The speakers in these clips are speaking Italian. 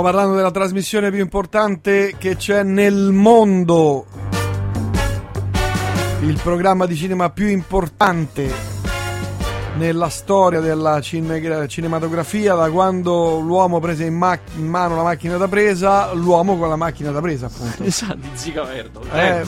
Stiamo parlando della trasmissione più importante che c'è nel mondo. Il programma di cinema più importante nella storia della cine- cinematografia da quando l'uomo prese in, ma- in, mano la macchina da presa, l'uomo con la macchina da presa, appunto. Esatto, di Zica Verdo. Eh,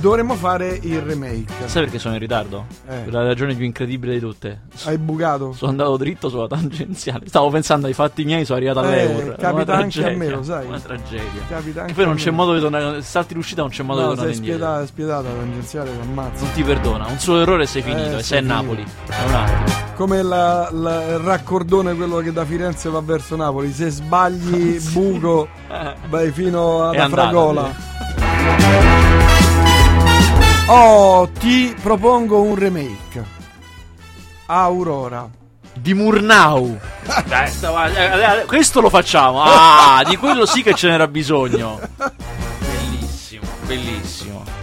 dovremmo fare il remake. Sai perché sono in ritardo? Eh. La ragione più incredibile di tutte. Hai bucato? Sono andato dritto sulla tangenziale. Stavo pensando ai fatti miei, sono arrivato all'Eur. Eh, capita anche a me, lo sai. Una tragedia. Capita anche e poi non c'è modo di tornare. Salti l'uscita, non c'è modo no, di tornare sei spietata, spietata la tangenziale, ti ammazza. Non ti perdona. Un solo errore e sei finito. Eh, e sei a Napoli. È un attimo come la, la, il raccordone quello che da Firenze va verso Napoli. Se sbagli buco vai fino alla Fragola oh ti propongo un remake. Aurora. Di Murnau. Eh, questo lo facciamo. Ah di quello sì che ce n'era bisogno. Bellissimo bellissimo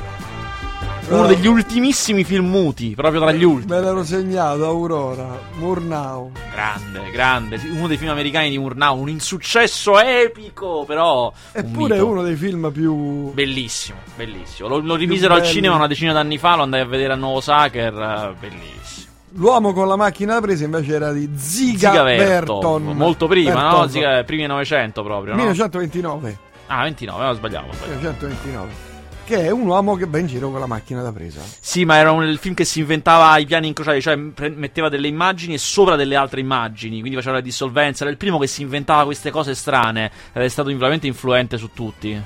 uno degli ultimissimi film muti, proprio tra gli ultimi. Me l'ero segnato, Aurora, Murnau. Grande, grande, uno dei film americani di Murnau, un insuccesso epico, però... Eppure un uno dei film più... Bellissimo, bellissimo. Lo, lo rimisero al cinema una decina d'anni fa, lo andai a vedere a Nuovo Sacher, uh, bellissimo. L'uomo con la macchina da presa invece era di Ziga, Ziga Verton. Molto prima, Verton. no? Ziga, primi 900 proprio, no? 1929. Ah, 29, no, sbagliavo. sbagliavo. 1929 che è un uomo che va in giro con la macchina da presa. Sì, ma era un film che si inventava i piani incrociati, cioè pre- metteva delle immagini e sopra delle altre immagini, quindi faceva la dissolvenza. Era il primo che si inventava queste cose strane, è stato veramente influente su tutti.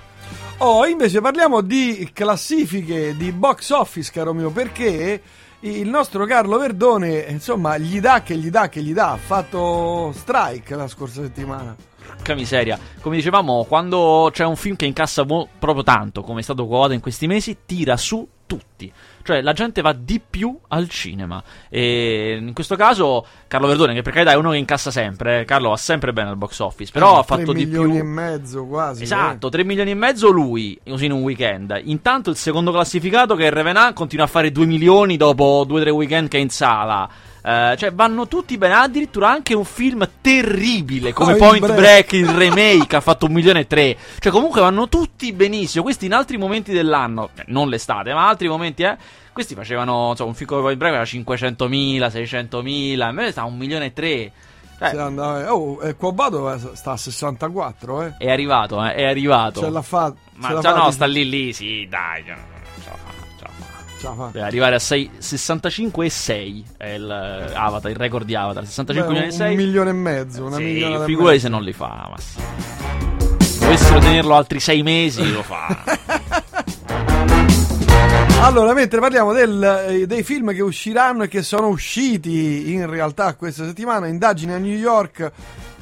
Oh, invece parliamo di classifiche di box office, caro mio, perché il nostro Carlo Verdone, insomma, gli dà che gli dà che gli dà, ha fatto strike la scorsa settimana porca miseria. Come dicevamo, quando c'è un film che incassa mo- proprio tanto, come è stato Coda in questi mesi, tira su tutti. Cioè, la gente va di più al cinema. E in questo caso, Carlo Verdone, che per carità è uno che incassa sempre, eh, Carlo va sempre bene al box office, però eh, ha fatto di più. 3 milioni e mezzo quasi. Esatto, eh. 3 milioni e mezzo lui, così in un weekend. Intanto il secondo classificato, che è Revenant, continua a fare 2 milioni dopo 2-3 weekend che è in sala. Uh, cioè vanno tutti bene, addirittura anche un film terribile come oh, Point Break, Break, il remake ha fatto un milione e tre. Cioè comunque vanno tutti benissimo. Questi in altri momenti dell'anno, eh, non l'estate, ma altri momenti, eh. Questi facevano, insomma, un film come Point Break era 500.000, 600.000, a me sta un milione e tre. Cioè, andava, oh, eh, Quabato sta a 64, eh. È arrivato, eh, è arrivato. Ce l'ha fatto. Ma già no, sta lì lì, sì, dai. Beh, arrivare a 6, 65 e 6 è il uh, Avatar, il record di Avatar. 65 milioni e 6. Un milione e mezzo, una sì, milione Figurati se non li fa, ma sì. Dovessero tenerlo altri 6 mesi, lo fa. Allora, mentre parliamo del, eh, dei film che usciranno e che sono usciti in realtà questa settimana, indagine a New York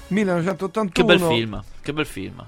1981. Che bel film, che bel film.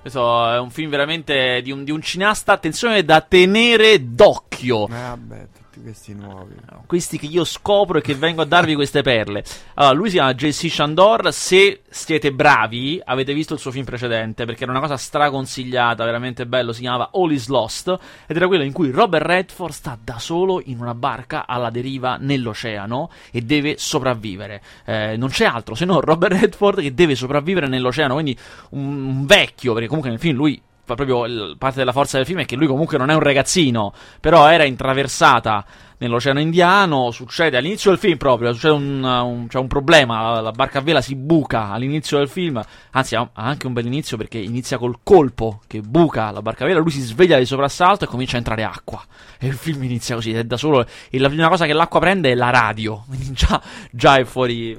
Questo è un film veramente di un, di un cineasta, attenzione, da tenere d'occhio. Eh, vabbè, tutti questi nuovi. Questi che io scopro e che vengo a darvi queste perle. Allora, lui si chiama JC Chandor. Se siete bravi, avete visto il suo film precedente, perché era una cosa straconsigliata, veramente bello. Si chiamava All is Lost. Ed era quello in cui Robert Redford sta da solo in una barca alla deriva nell'oceano e deve sopravvivere. Eh, non c'è altro se non Robert Redford che deve sopravvivere nell'oceano. Quindi un, un vecchio, perché comunque nel film lui proprio parte della forza del film è che lui comunque non è un ragazzino, però era intraversata nell'Oceano Indiano, succede all'inizio del film proprio, succede un, un, cioè un problema, la, barca a vela si buca all'inizio del film, anzi ha, anche un bel inizio perché inizia col colpo che buca la barca a vela, lui si sveglia di soprassalto e comincia a entrare acqua. E il film inizia così, è da solo, e la prima cosa che l'acqua prende è la radio, quindi già, già è fuori...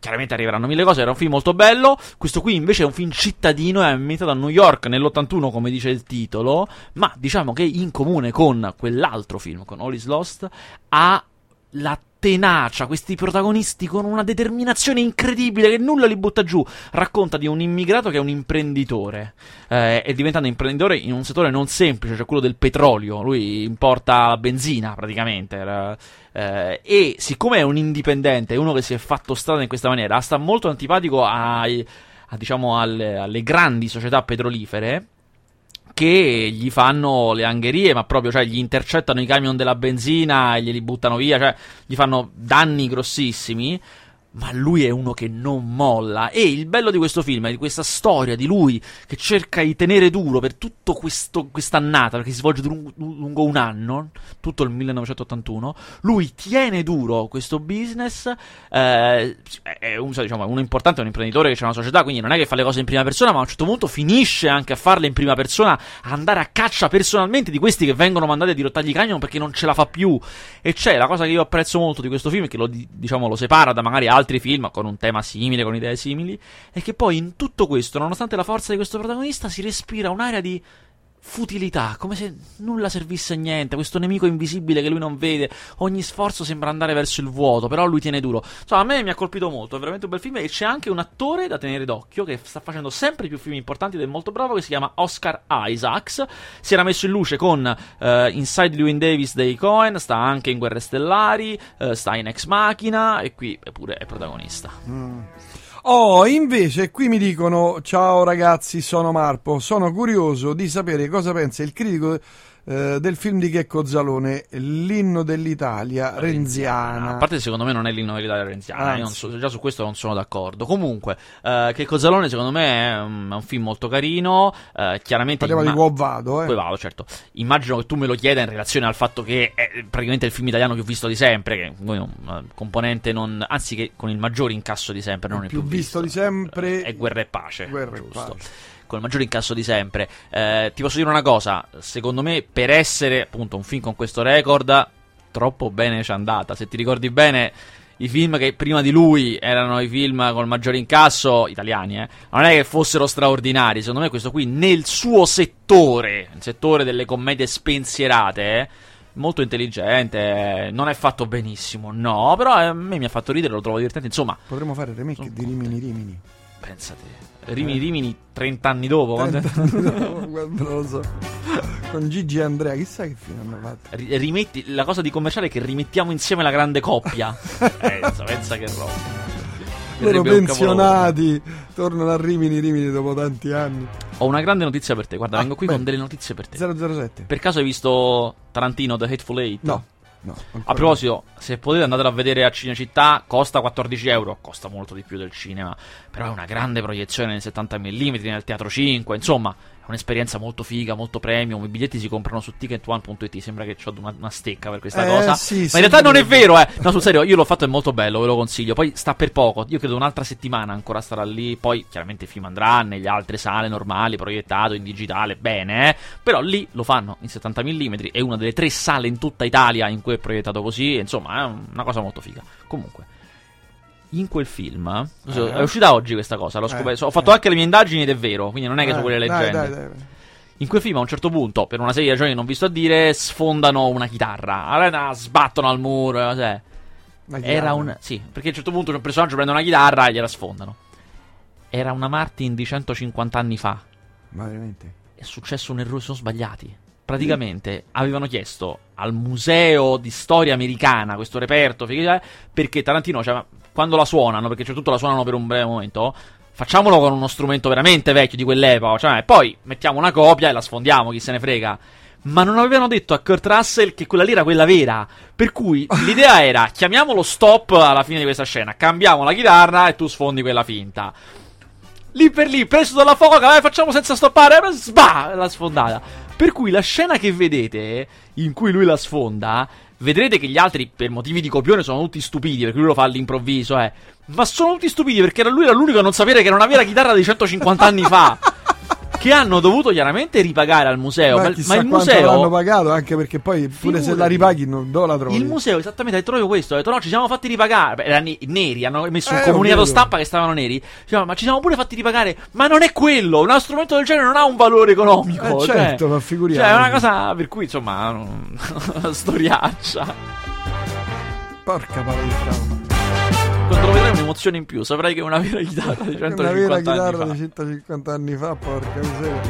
Chiaramente arriveranno mille cose, era un film molto bello. Questo qui invece è un film cittadino, è ambientato a New York nell'81, come dice il titolo. Ma diciamo che in comune con quell'altro film, con All is Lost, ha la tenacia, questi protagonisti con una determinazione incredibile che nulla li butta giù. Racconta di un immigrato che è un imprenditore eh, e diventando imprenditore in un settore non semplice, cioè quello del petrolio. Lui importa benzina praticamente. Eh, e siccome è un indipendente, è uno che si è fatto strada in questa maniera, sta molto antipatico ai, a, diciamo, alle, alle grandi società petrolifere che gli fanno le angherie, ma proprio, cioè, gli intercettano i camion della benzina e glieli buttano via, cioè, gli fanno danni grossissimi. Ma lui è uno che non molla. E il bello di questo film è di questa storia di lui che cerca di tenere duro per questo, quest'annata, perché si svolge lungo, un anno, tutto il 1981. Lui tiene duro questo business. Eh, è un, diciamo, uno importante, è un imprenditore che c'è una società, quindi non è che fa le cose in prima persona, ma a un certo punto finisce anche a farle in prima persona, andare a caccia personalmente di questi che vengono mandati a dirottargli cagno perché non ce la fa più. E c'è la cosa che io apprezzo molto di questo film, che lo, diciamo, lo separa da magari altri film con un tema simile, con idee simili, è che poi in tutto questo, nonostante la forza di questo protagonista, si respira un'area di futilità, come se nulla servisse a niente, questo nemico invisibile che lui non vede, ogni sforzo sembra andare verso il vuoto, però lui tiene duro. Insomma, a me mi ha colpito molto, è veramente un bel film e c'è anche un attore da tenere d'occhio che sta facendo sempre più film importanti ed è molto bravo, che si chiama Oscar Isaacs, si era messo in luce con uh, Inside Llewyn Davis dei Cohen, sta anche in Guerre Stellari, uh, sta in Ex Machina e qui pure è protagonista. Mm. Oh, invece qui mi dicono: Ciao ragazzi, sono Marpo. Sono curioso di sapere cosa pensa il critico eh, del film di Checco Zalone, l'inno dell'Italia renziana. A parte, secondo me, non è l'inno dell'Italia renziana. So, già su questo non sono d'accordo. Comunque, eh, Checco Zalone, secondo me, è un, è un film molto carino. Eh, chiaramente. Parliamo imma- di Qua Vado, eh. Poi vado, certo. Immagino che tu me lo chieda in relazione al fatto che è praticamente il film italiano che ho visto di sempre. Che un componente non. anzi, che con il maggiore incasso di sempre. Non il è più, più visto, visto di sempre. È Guerra e Pace. Guerra giusto. e Pace con il maggiore incasso di sempre. Eh, ti posso dire una cosa, secondo me per essere appunto un film con questo record, troppo bene ci è andata. Se ti ricordi bene, i film che prima di lui erano i film col maggiore incasso, italiani, eh, non è che fossero straordinari. Secondo me questo qui nel suo settore, il settore delle commedie spensierate, eh, molto intelligente, non è fatto benissimo, no, però a me mi ha fatto ridere, lo trovo divertente, insomma. Potremmo fare remake di Rimini Rimini. Pensate. Rimini Rimini 30 anni dopo. 30 anni dopo non lo so. Con Gigi e Andrea, chissà che fine hanno fatto. R- rimetti, la cosa di commerciale è che rimettiamo insieme la grande coppia. pensa, pensa che roba. Loro pensionati tornano a Rimini Rimini dopo tanti anni. Ho una grande notizia per te. Guarda, ah, vengo qui beh. con delle notizie per te. 007. Per caso hai visto Tarantino The Hateful Eight? No. No, a proposito, se potete andatelo a vedere a Cinecittà, costa 14 euro, costa molto di più del cinema, però è una grande proiezione nei 70 mm nel Teatro 5, insomma, un'esperienza molto figa, molto premium. I biglietti si comprano su ticketone.it. Sembra che ho una, una, stecca per questa eh, cosa. Sì, Ma in realtà non è vero, eh. No, sul serio, io l'ho fatto, è molto bello, ve lo consiglio. Poi sta per poco. Io credo un'altra settimana ancora starà lì. Poi chiaramente il film andrà nelle altre sale normali, proiettato in digitale. Bene, eh. Però lì lo fanno in 70 mm. È una delle tre sale in tutta Italia in cui è proiettato così. Insomma, è una cosa molto figa. Comunque in quel film eh. è uscita oggi questa cosa. L'ho scoperto. Eh. Ho fatto anche le mie indagini ed è vero. Quindi non è che sono quelle leggende. Dai, dai, dai. In quel film, a un certo punto, per una serie di ragioni che non vi sto a dire, sfondano una chitarra. Allora sbattono al muro. Cioè. Era un. Sì, perché a un certo punto un personaggio prende una chitarra e gliela sfondano. Era una Martin di 150 anni fa. Ma veramente? È successo un errore, sono sbagliati. Praticamente avevano chiesto al museo di storia americana questo reperto perché Tarantino cioè, quando la suonano, perché c'è tutto la suonano per un breve momento, facciamolo con uno strumento veramente vecchio di quell'epoca, cioè, poi mettiamo una copia e la sfondiamo, chi se ne frega. Ma non avevano detto a Kurt Russell che quella lì era quella vera. Per cui l'idea era: chiamiamolo stop alla fine di questa scena, cambiamo la chitarra e tu sfondi quella finta. Lì per lì, preso dalla foca, eh, facciamo senza stoppare, sba, la sfondata. Per cui la scena che vedete, in cui lui la sfonda, vedrete che gli altri, per motivi di copione, sono tutti stupidi, perché lui lo fa all'improvviso, eh. Ma sono tutti stupidi perché lui era l'unico a non sapere che non aveva la chitarra di 150 anni fa. che hanno dovuto chiaramente ripagare al museo. Ma, ma, ma il museo l'hanno pagato anche perché poi pure Figurati. se la ripaghi non dove la trovi. Il museo esattamente ha detto proprio questo, ha detto no, ci siamo fatti ripagare. Beh, erano neri, hanno messo un eh, comunicato stampa che stavano neri. Dicevano, ma ci siamo pure fatti ripagare, ma non è quello, un strumento del genere non ha un valore economico. Eh, cioè, certo, ma figuriamo. Cioè, è una cosa per cui insomma, una storiaccia. Porca vedrai un'emozione in più, saprai che è una vera chitarra di 150 anni Una vera chitarra di 150 anni fa, porca miseria.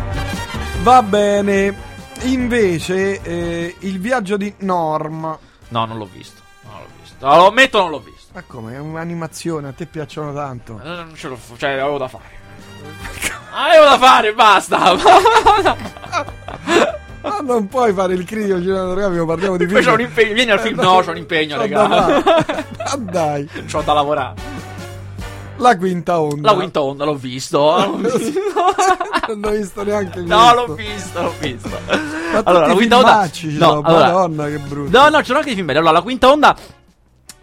Va bene. Invece, eh, il viaggio di Norm. No, non l'ho visto. Non l'ho visto. No, lo ammetto, non l'ho visto. Ma come? È un'animazione, a te piacciono tanto. Eh, non ce l'ho, cioè, avevo da fare. avevo da fare, basta. Ma non puoi fare il critico cinematografico, parliamo di film. Poi c'ho un impegno, vieni al film. No, c'ho un impegno, raga. Ma dai. C'ho da lavorare. La quinta onda. La quinta onda, l'ho visto. L'ho visto. non ho visto neanche il No, l'ho visto, l'ho visto. Ma allora, la quinta onda. No, No, allora, Madonna, che brutto. No, no, c'erano anche i film belli. Allora, la quinta onda.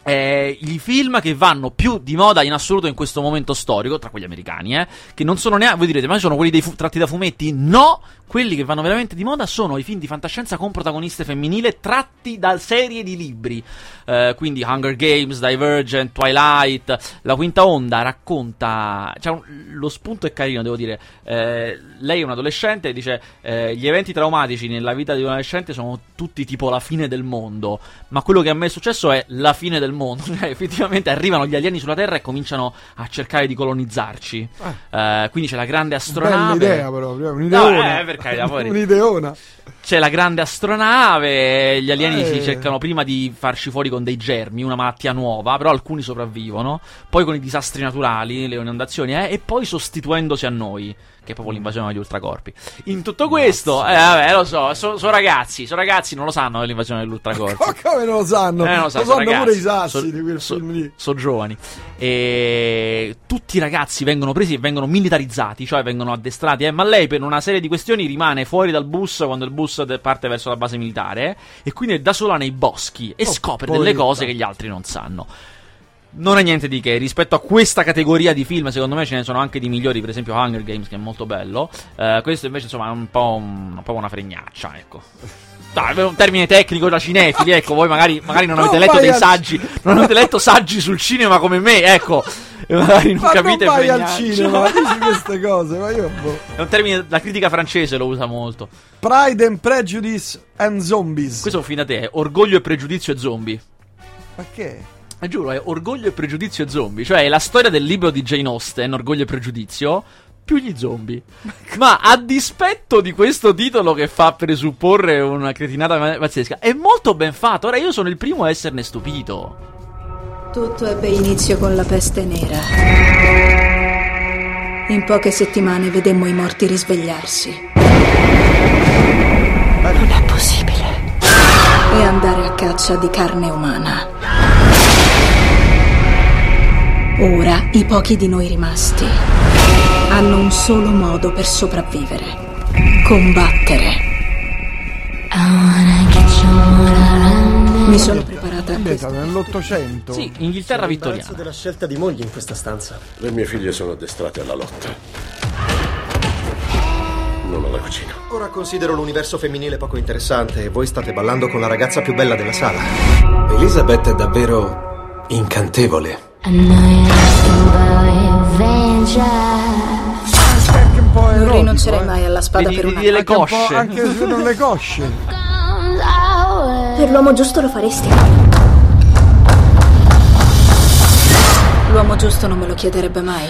Eh, I film che vanno più di moda in assoluto in questo momento storico, tra quelli americani, eh, che non sono neanche. Voi direte, ma sono quelli fu- tratti da fumetti? No! Quelli che vanno veramente di moda sono i film di fantascienza con protagoniste femminili tratti da serie di libri. Eh, quindi Hunger Games, Divergent, Twilight. La quinta onda racconta. Cioè, un- lo spunto è carino, devo dire. Eh, lei è un adolescente e dice: eh, Gli eventi traumatici nella vita di un adolescente sono tutti tipo la fine del mondo. Ma quello che a me è successo è la fine del mondo. Cioè, effettivamente arrivano gli alieni sulla Terra e cominciano a cercare di colonizzarci. Eh, quindi c'è la grande Bella astronave. idea proprio, un'ideona. eh, per carità, un'ideona. C'è la grande astronave, gli alieni Eh. si cercano prima di farci fuori con dei germi, una malattia nuova, però alcuni sopravvivono, poi con i disastri naturali, le inondazioni, eh, e poi sostituendosi a noi, che è proprio l'invasione degli ultracorpi. In tutto questo, eh, vabbè, lo so, so- sono ragazzi, sono ragazzi, non lo sanno dell'invasione degli ultracorpi. Ma come non lo sanno? Eh, non lo, so, sono sanno pure i sassi So- di quel so- film lì. so giovani. E tutti i ragazzi vengono presi e vengono militarizzati, cioè vengono addestrati. eh, ma lei, per una serie di questioni, rimane fuori dal bus quando il bus parte verso la base militare. E quindi è da sola nei boschi e Oh, scopre delle cose che gli altri non sanno. Non è niente di che, rispetto a questa categoria di film, secondo me ce ne sono anche di migliori, per esempio Hunger Games, che è molto bello. Eh, questo invece, insomma, è un po', un, un po' una fregnaccia, ecco. Dai, un termine tecnico da cinefili, ecco, voi magari, magari non avete letto dei saggi, non avete letto saggi sul cinema come me, ecco. E magari non Ma capite non vai al cinema, dici queste cose, ma io boh. È un termine, la critica francese lo usa molto. Pride and Prejudice and Zombies. Questo è un film da te, Orgoglio e Pregiudizio e Zombie. Ma che? Eh, giuro, è Orgoglio e Pregiudizio e Zombie. Cioè, è la storia del libro di Jane Austen, Orgoglio e Pregiudizio, più gli zombie. Ma a dispetto di questo titolo che fa presupporre una cretinata pazzesca, è molto ben fatto. Ora, io sono il primo a esserne stupito. Tutto ebbe inizio con la peste nera. In poche settimane vedemmo i morti risvegliarsi. Non è possibile. E andare a caccia di carne umana. Ora i pochi di noi rimasti hanno un solo modo per sopravvivere. Combattere. Mi sono preparata a questo. nell'Ottocento. Sì, Inghilterra Imbarazzo vittoriana. della scelta di moglie in questa stanza. Le mie figlie sono addestrate alla lotta. Non alla cucina. Ora considero l'universo femminile poco interessante e voi state ballando con la ragazza più bella della sala. Elizabeth è davvero incantevole. Non rinuncerei eh. mai alla spada Vedi, per una le cosce. Anche se non le cosce. Per l'uomo giusto lo faresti. L'uomo giusto non me lo chiederebbe mai.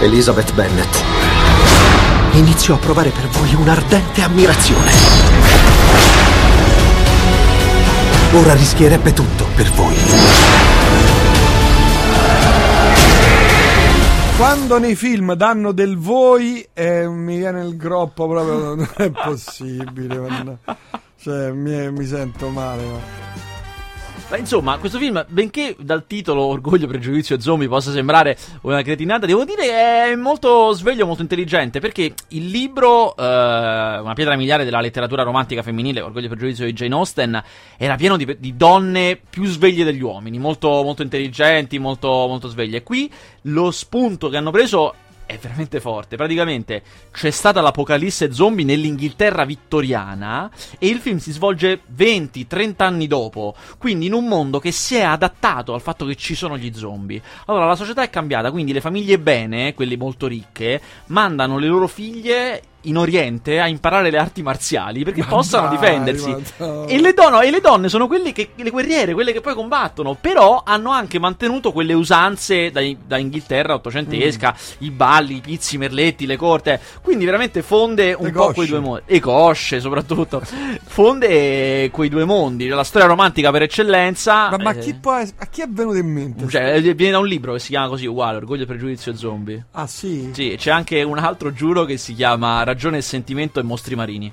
Elizabeth Bennet. Inizio a provare per voi un'ardente ammirazione. Ora rischierebbe tutto per voi. Quando nei film danno del voi eh, mi viene il groppo proprio, non è possibile. Cioè, mi, mi sento male. ma- Ma insomma, questo film, benché dal titolo Orgoglio, Pregiudizio e Zombie possa sembrare una cretinata, devo dire è molto sveglio, molto intelligente, perché il libro, eh, una pietra miliare della letteratura romantica femminile, Orgoglio e Pregiudizio di Jane Austen, era pieno di, di donne più sveglie degli uomini, molto, molto intelligenti, molto, molto sveglie. Qui lo spunto che hanno preso è veramente forte. Praticamente c'è stata l'apocalisse zombie nell'Inghilterra vittoriana e il film si svolge 20-30 anni dopo. Quindi in un mondo che si è adattato al fatto che ci sono gli zombie. Allora la società è cambiata, quindi le famiglie bene, quelle molto ricche, mandano le loro figlie in Oriente a imparare le arti marziali perché Ma possano dai, difendersi. E le, donne, e le donne sono quelle che, le guerriere, quelle che poi combattono, però hanno anche mantenuto quelle usanze da, da Inghilterra ottocentesca, Mm. i balli, i pizzi, i merletti, le corte. Quindi veramente fonde un Le po' cosce. quei due mondi. E cosce soprattutto. fonde quei due mondi. La storia romantica per eccellenza. Ma, ma eh, chi, può, a chi è venuto in mente? Cioè, viene da un libro che si chiama così, uguale, Orgoglio, Pregiudizio e Zombie. ah, sì? Sì, e c'è anche un altro giuro che si chiama Ragione e Sentimento e Mostri Marini.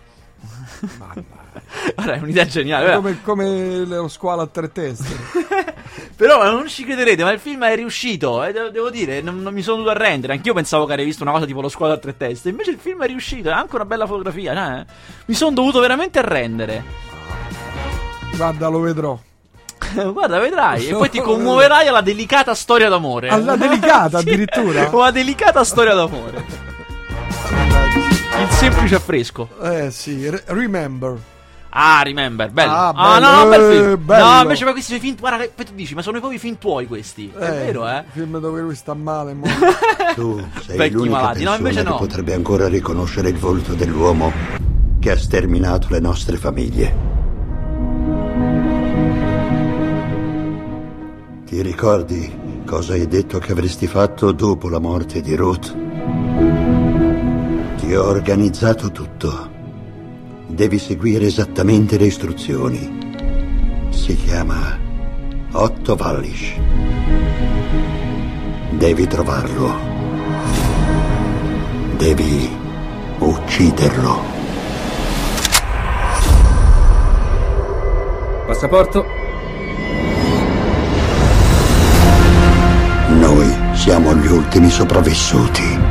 Ma- Guarda, è un'idea geniale. come, come lo squalo a tre teste. Però non ci crederete, ma il film è riuscito. E devo, dire, non, non mi sono dovuto arrendere. Anch'io pensavo che avrei visto una cosa tipo lo squadro a tre teste. Invece il film è riuscito. È anche una bella fotografia. Eh? Mi sono dovuto veramente arrendere. Guarda, lo vedrò. Guarda, vedrai. E poi ti commuoverai alla delicata storia d'amore. Alla delicata, addirittura? O alla delicata storia d'amore. Il semplice affresco. Eh sì, re- remember. Ah, remember, bello. Ah, Ah, bello, no, no, bel eh, film. bello. No, invece poi questi sono i film. Guarda, che- poi tu dici, ma sono proprio i film tuoi questi. È vero, eh? Film dove lui sta male. mo. Tu sei Vecchi l'unica malati. No, persona invece che no. potrebbe ancora riconoscere il volto dell'uomo che ha sterminato le nostre famiglie. Ti ricordi cosa hai detto che avresti fatto dopo la morte di Ruth? Ho organizzato tutto. Devi seguire esattamente le istruzioni. Si chiama Otto Wallisch. Devi trovarlo. Devi ucciderlo. Passaporto? Noi siamo gli ultimi sopravvissuti.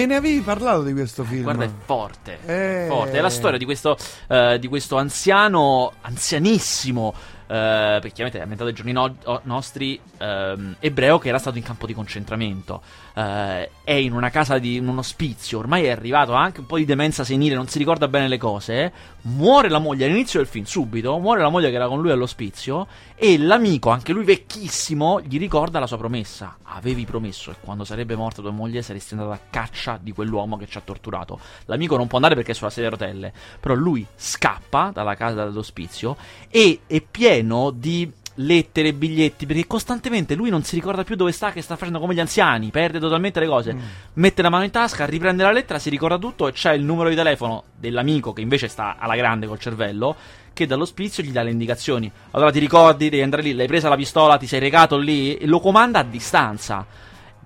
Me ne avevi parlato di questo film. Guarda, è forte. Eh. È forte. È la storia di questo, eh, di questo anziano, anzianissimo. eh, perché chiaramente è ambientato ai giorni no- nostri ehm, ebreo che era stato in campo di concentramento Eh, è in una casa di in un ospizio ormai è arrivato anche un po' di demenza senile non si ricorda bene le cose muore la moglie all'inizio del film subito muore la moglie che era con lui all'ospizio e l'amico anche lui vecchissimo gli ricorda la sua promessa. Avevi promesso che quando sarebbe morta tua moglie saresti andato a caccia di quell'uomo che ci ha torturato. L'amico non può andare perché è sulla sedia a rotelle però lui scappa dalla casa dell'ospizio e è pieno di lettere e biglietti perché costantemente lui non si ricorda più dove sta che sta facendo come gli anziani perde totalmente le cose. Mette la mano in tasca riprende la lettera si ricorda tutto e c'è il numero di telefono dell'amico che invece sta alla grande col cervello che dall'ospizio gli dà le indicazioni. Allora ti ricordi devi andare lì l'hai presa la pistola ti sei recato lì? E lo comanda a distanza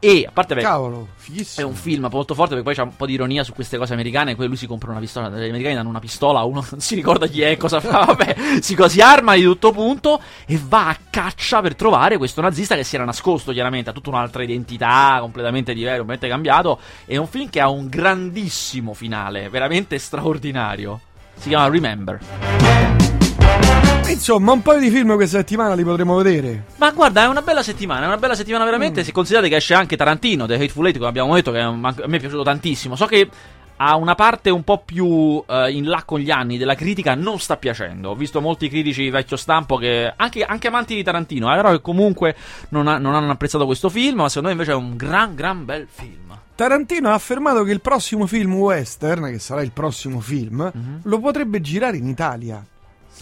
e a parte beh, Cavolo, è un film molto forte perché poi c'è un po' di ironia su queste cose americane. Poi lui si compra una pistola. Gli americani danno una pistola, uno non si ricorda chi è, cosa fa. Vabbè, si, si arma di tutto punto e va a caccia per trovare questo nazista che si era nascosto chiaramente. Ha tutta un'altra identità, completamente diversa, completamente cambiato. È un film che ha un grandissimo finale, veramente straordinario. Si chiama Remember. Insomma, un paio di film questa settimana li potremo vedere. Ma guarda, è una bella settimana, è una bella settimana veramente. Mm. Se considerate che esce anche Tarantino, The Hateful Eight, come abbiamo detto, che a me è piaciuto tantissimo. So che ha una parte un po' più eh, in là con gli anni della critica, non sta piacendo. Ho visto molti critici vecchio stampo che, anche, anche amanti di Tarantino, eh, però che comunque non, ha- non hanno apprezzato questo film, ma secondo me invece è un gran, gran bel film. Tarantino ha affermato che il prossimo film western, che sarà il prossimo film, Mhm. lo potrebbe girare in Italia.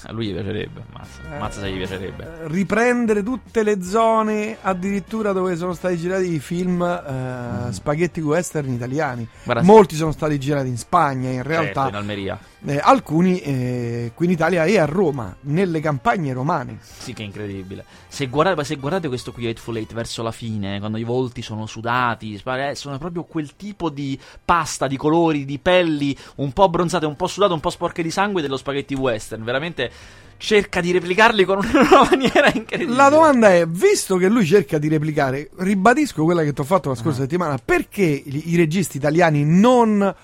A lui gli piacerebbe, mazza, mazza se gli piacerebbe. Eh, Riprendere tutte le zone, addirittura dove sono stati girati i film eh, spaghetti western italiani. Guarda, Molti sono stati girati in Spagna, in certo, realtà. in Almeria. Eh, alcuni eh, qui in Italia e a Roma, nelle campagne romane. Sì, che è incredibile. Se guardate, se guardate questo qui Hateful Eight verso la fine, quando i volti sono sudati, eh, sono proprio quel tipo di pasta, di colori, di pelli un po' abbronzate, un po' sudate, un po' sporche di sangue dello spaghetti western. Veramente cerca di replicarli con una maniera incredibile. La domanda è, visto che lui cerca di replicare, ribadisco quella che ti ho fatto la Ah. scorsa settimana, perché i registi italiani non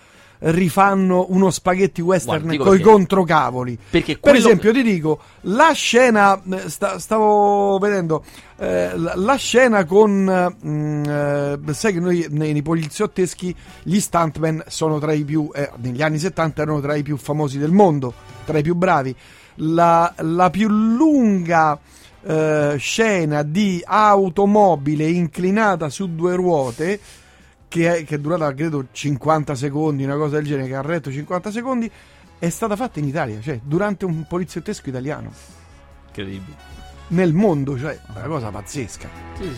rifanno uno spaghetti western coi perché. controcavoli? Perché Per quello- esempio, ti dico, la scena, eh, sta- stavo vedendo, eh, la, la scena con, mm, eh, sai che noi nei, nei poliziotteschi gli stuntman sono tra i più, eh, negli anni 70 erano tra i più famosi del mondo, tra i più bravi. La, la più lunga eh, scena di automobile inclinata su due ruote che è, che è durata credo 50 secondi, una cosa del genere, che ha retto 50 secondi, è stata fatta in Italia, cioè durante un poliziottesco italiano, Incredibile. nel mondo, cioè una cosa pazzesca.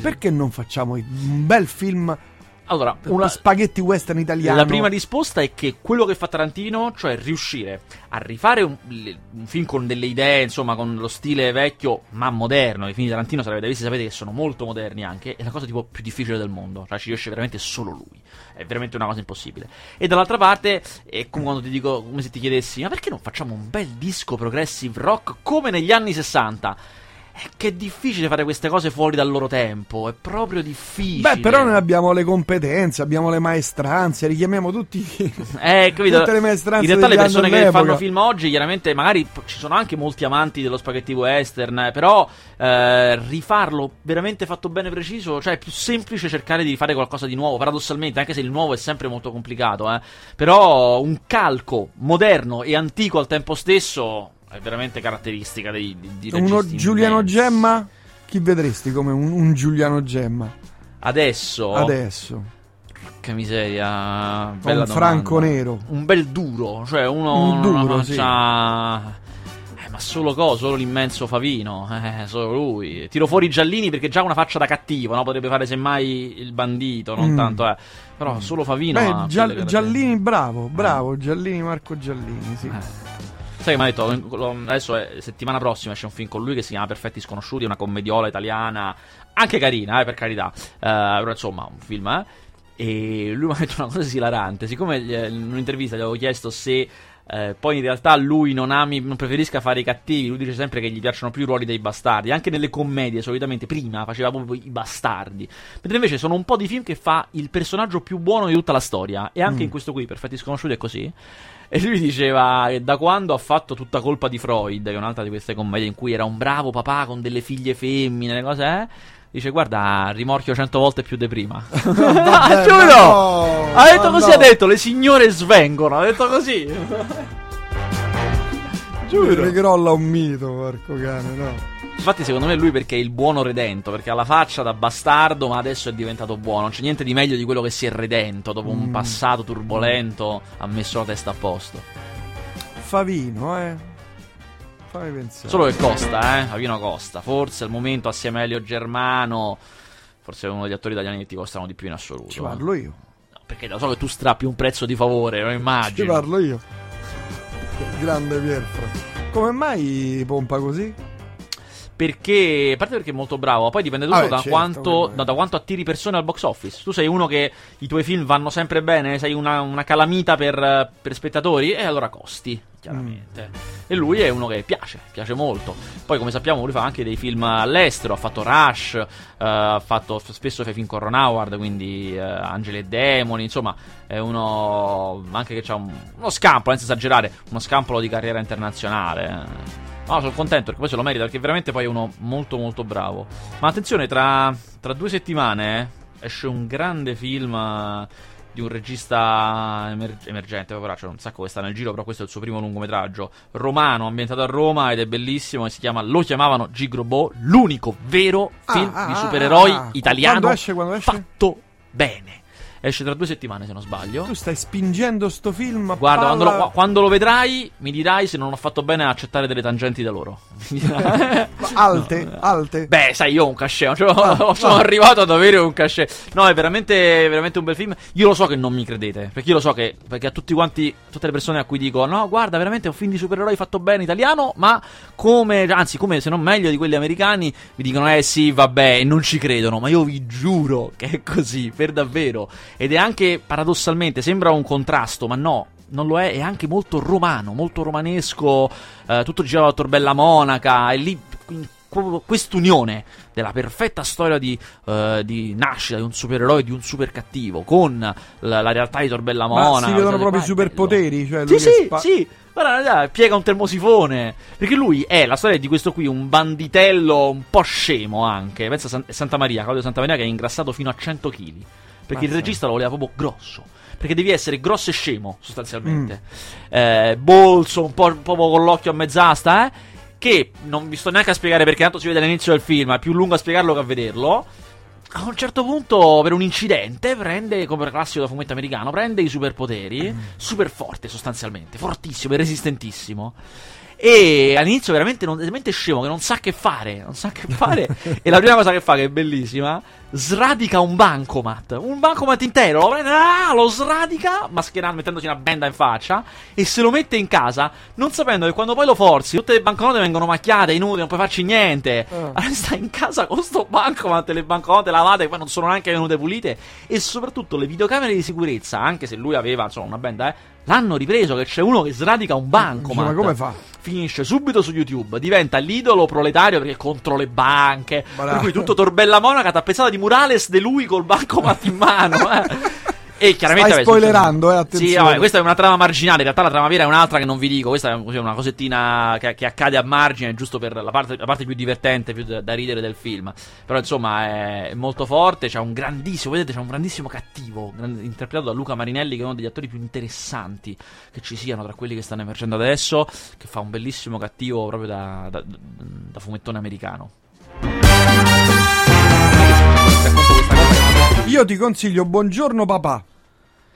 Perché non facciamo un bel film Allora, una, spaghetti western italiano? La prima risposta è che quello che fa Tarantino, cioè riuscire a rifare un, un film con delle idee, insomma, con lo stile vecchio ma moderno, i film di Tarantino, se l'avete visti sapete che sono molto moderni anche, è la cosa tipo più difficile del mondo, cioè ci riesce veramente solo lui, è veramente una cosa impossibile. E dall'altra parte, è come quando ti dico, come se ti chiedessi, ma perché non facciamo un bel disco progressive rock come negli anni 60? Che è difficile fare queste cose fuori dal loro tempo, è proprio difficile. Beh, però noi abbiamo le competenze, abbiamo le maestranze, richiamiamo tutti eh, capito? tutte le maestranze. In realtà le persone che all'epoca. fanno film oggi, chiaramente, magari ci sono anche molti amanti dello spaghetti western, eh, però eh, rifarlo veramente fatto bene preciso, cioè è più semplice cercare di fare qualcosa di nuovo, paradossalmente, anche se il nuovo è sempre molto complicato, eh. Però un calco moderno e antico al tempo stesso è veramente caratteristica dei, di, di Uno Giuliano immensi. Gemma? Chi vedresti come un, un Giuliano Gemma? Adesso, Adesso. che miseria, bella un franco domanda. nero. Un bel duro, cioè uno Un duro, una sì. faccia- Eh, ma solo cosa? Solo l'immenso Favino, eh, solo lui. Tiro fuori Giallini perché già una faccia da cattivo, no? Potrebbe fare semmai il bandito, non Mm. tanto, eh. Però solo Favino Beh, Gia- Giallini, bravo, bravo. Giallini, Marco Giallini, sì. Eh. Sai che mi ha detto, adesso è settimana prossima esce un film con lui che si chiama Perfetti Sconosciuti, una commediola italiana, anche carina, eh, per carità, Eh, però insomma un film, eh. E lui mi ha detto una cosa esilarante, siccome gli- in un'intervista gli avevo chiesto se eh, poi in realtà lui non ami, non preferisca fare i cattivi, lui dice sempre che gli piacciono più i ruoli dei bastardi, anche nelle commedie solitamente prima faceva proprio i bastardi, mentre invece sono un po' di film che fa il personaggio più buono di tutta la storia, e anche Mm. in questo qui, Perfetti Sconosciuti è così. E lui diceva che da quando ha fatto tutta colpa di Freud, che è un'altra di queste commedie in cui era un bravo papà con delle figlie femmine, le cose, eh? Dice, guarda, rimorchio cento volte più di prima. Vabbè, Giuro! no, ha detto ma così, no. ha detto, le signore svengono, ha detto così. Giuro. Rigrolla un mito, porco cane, no. Infatti, secondo me, lui perché è il buono redento. Perché ha la faccia da bastardo, ma adesso è diventato buono. Non c'è niente di meglio di quello che si è redento. Dopo un Mm. passato turbolento, ha messo la testa a posto. Favino, eh. Fammi pensare. Solo che costa, eh? Avino costa. Forse al momento, assieme a Elio Germano, forse è uno degli attori italiani che ti costano di più in assoluto. Ci eh. parlo io. No, perché lo so che tu strappi un prezzo di favore, lo Ci immagino. parlo io. Grande Pierfra. Come mai pompa così? Perché, a parte perché è molto bravo, ma poi dipende tutto Vabbè, da, certo, quanto, è. da, da quanto attiri persone al box office. Tu sei uno che i tuoi film vanno sempre bene, sei una, una calamita per, per spettatori, e allora costi, chiaramente. E lui è uno che piace, piace molto. Poi, come sappiamo, lui fa anche dei film all'estero, ha fatto Rush, eh, ha fatto spesso fa film con Ron Howard, quindi eh, Angeli e Demoni, insomma, è uno anche che ha un, uno scampolo, senza esagerare, uno scampolo di carriera internazionale. No, sono contento perché poi se lo merita perché veramente poi è uno molto molto bravo. Ma attenzione, tra, tra due settimane eh, esce un grande film eh, di un regista emer- emergente, però c'è un sacco che sta nel giro, però questo è il suo primo lungometraggio romano ambientato a Roma ed è bellissimo e si chiama Lo chiamavano Gigrobò, l'unico vero Ah, film ah, di ah, supereroi ah. italiano Quando esce, quando esce? fatto bene. Esce tra due settimane se non sbaglio. Tu stai spingendo sto film a Guarda, quando palla- lo, quando lo vedrai, mi dirai se non ho fatto bene a accettare delle tangenti da loro. Alte, alte. Beh, sai, io ho un cachet. cioè, Ah, sono ah. arrivato ad avere un cachet. No, è veramente, veramente un bel film. Io lo so che non mi credete. Perché io lo so che. Perché a tutti quanti, tutte le persone a cui dico, no, guarda, veramente è un film di supereroi fatto bene italiano. Ma come, anzi, come se non meglio di quelli americani, mi dicono, eh sì, vabbè, e non ci credono. Ma io vi giuro che è così, per davvero. Ed è anche paradossalmente, sembra un contrasto, ma no. Non lo è, è anche molto romano, molto romanesco, eh, tutto girato a Torbella Monaca, e lì quest'unione della perfetta storia di, eh, di nascita di un supereroe, di un super cattivo, con la, la realtà di Torbella Ma Monaca. si vedono proprio ma i superpoteri? Cioè Sì, sì, spa- sì. Guarda, guarda, piega un termosifone. Perché lui è la storia di questo qui, un banditello un po' scemo anche. Pensa a San- Santa Maria, Claudio Santa Maria che è ingrassato fino a 100 kg. Perché il Mazza. regista lo voleva proprio grosso. Perché devi essere grosso e scemo, sostanzialmente. Mm. Eh, bolso, un po' proprio con l'occhio a mezz'asta, eh. Che non vi sto neanche a spiegare perché tanto si vede all'inizio del film, è più lungo a spiegarlo che a vederlo. A un certo punto, per un incidente, prende, come classico da fumetto americano, prende i superpoteri, super forte sostanzialmente, fortissimo e resistentissimo. E all'inizio veramente, non, veramente scemo, che non sa che fare, non sa che fare. e la prima cosa che fa, che è bellissima, sradica un bancomat, un bancomat intero, lo prende, ah, lo sradica, mascherando, mettendosi una benda in faccia, e se lo mette in casa, non sapendo che quando poi lo forzi, tutte le banconote vengono macchiate, inutili, non puoi farci niente. Allora sta in casa con sto bancomat, le banconote lavate, che poi non sono neanche venute pulite, e soprattutto le videocamere di sicurezza, anche se lui aveva, insomma, una benda, eh, l'hanno ripreso, che c'è uno che sradica un. Dice, ma come fa? finisce subito su YouTube, diventa l'idolo proletario perché contro le banche, per cui tutto Torbella Monaca tappezzata di murales di lui col bancomat in mano. eh. E chiaramente Stai spoilerando, eh, attenzione. Sì, vabbè, questa è una trama marginale. In realtà la trama vera è un'altra che non vi dico. Questa è così una cosettina che, che accade a margine, giusto per la parte, la parte più divertente, più da, da ridere del film. Però insomma è molto forte. C'è un grandissimo, vedete, c'è un grandissimo cattivo, interpretato da Luca Marinelli, che è uno degli attori più interessanti che ci siano tra quelli che stanno emergendo adesso. Che fa un bellissimo cattivo proprio da, da- da fumettone americano. Io ti consiglio Buongiorno papà.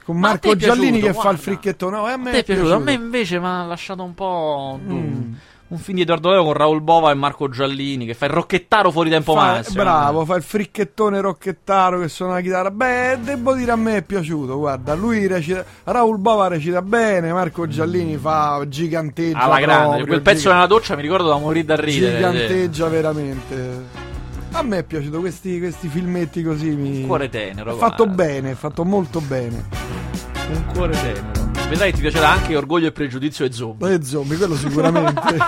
Con Ma Marco è Giallini piaciuto, che fa il guarda. fricchettone. No, a me A te è piaciuto? A me invece mi ha lasciato un po'. Mm. Un film di Edoardo Leo con Raul Bova e Marco Giallini che fa il rocchettaro fuori tempo Fa- massimo. bravo, fa il fricchettone rocchettaro che suona la chitarra. Beh, devo dire a me è piaciuto. Guarda, lui recita. Raul Bova recita bene. Marco Giallini fa giganteggia. Alla grande. proprio, Quel pezzo giga- nella doccia mi ricordo da morire da ridere. giganteggia veramente. A me è piaciuto questi, questi filmetti così. Mi... Un cuore tenero. Fatto guarda. bene, fatto molto bene. Un cuore tenero. Vedrai ti piacerà anche Orgoglio e Pregiudizio e Zombie. E zombie, quello sicuramente.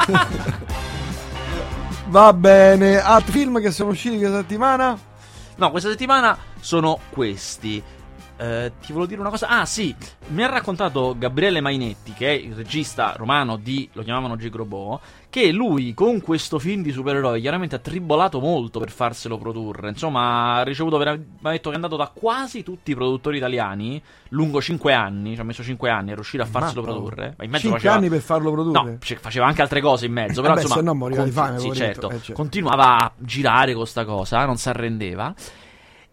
Va bene. Altri film che sono usciti questa settimana? No, questa settimana sono questi. Eh, ti volevo dire una cosa. Ah, sì, mi ha raccontato Gabriele Mainetti, che è il regista romano di Lo chiamavano G. Grobò, che lui con questo film di supereroi chiaramente ha tribolato molto per farselo produrre. Insomma, ha ricevuto vera- mi ha detto che è andato da quasi tutti i produttori italiani lungo 5 anni. Ci ha messo 5 anni a riuscire a farselo Mazza. produrre. Ma in mezzo 5 faceva- anni per farlo produrre. No, faceva anche altre cose in mezzo, però Vabbè, insomma... se no moriva di fame, Sì, certo. Eh, certo. Continuava a girare con sta cosa, non si arrendeva.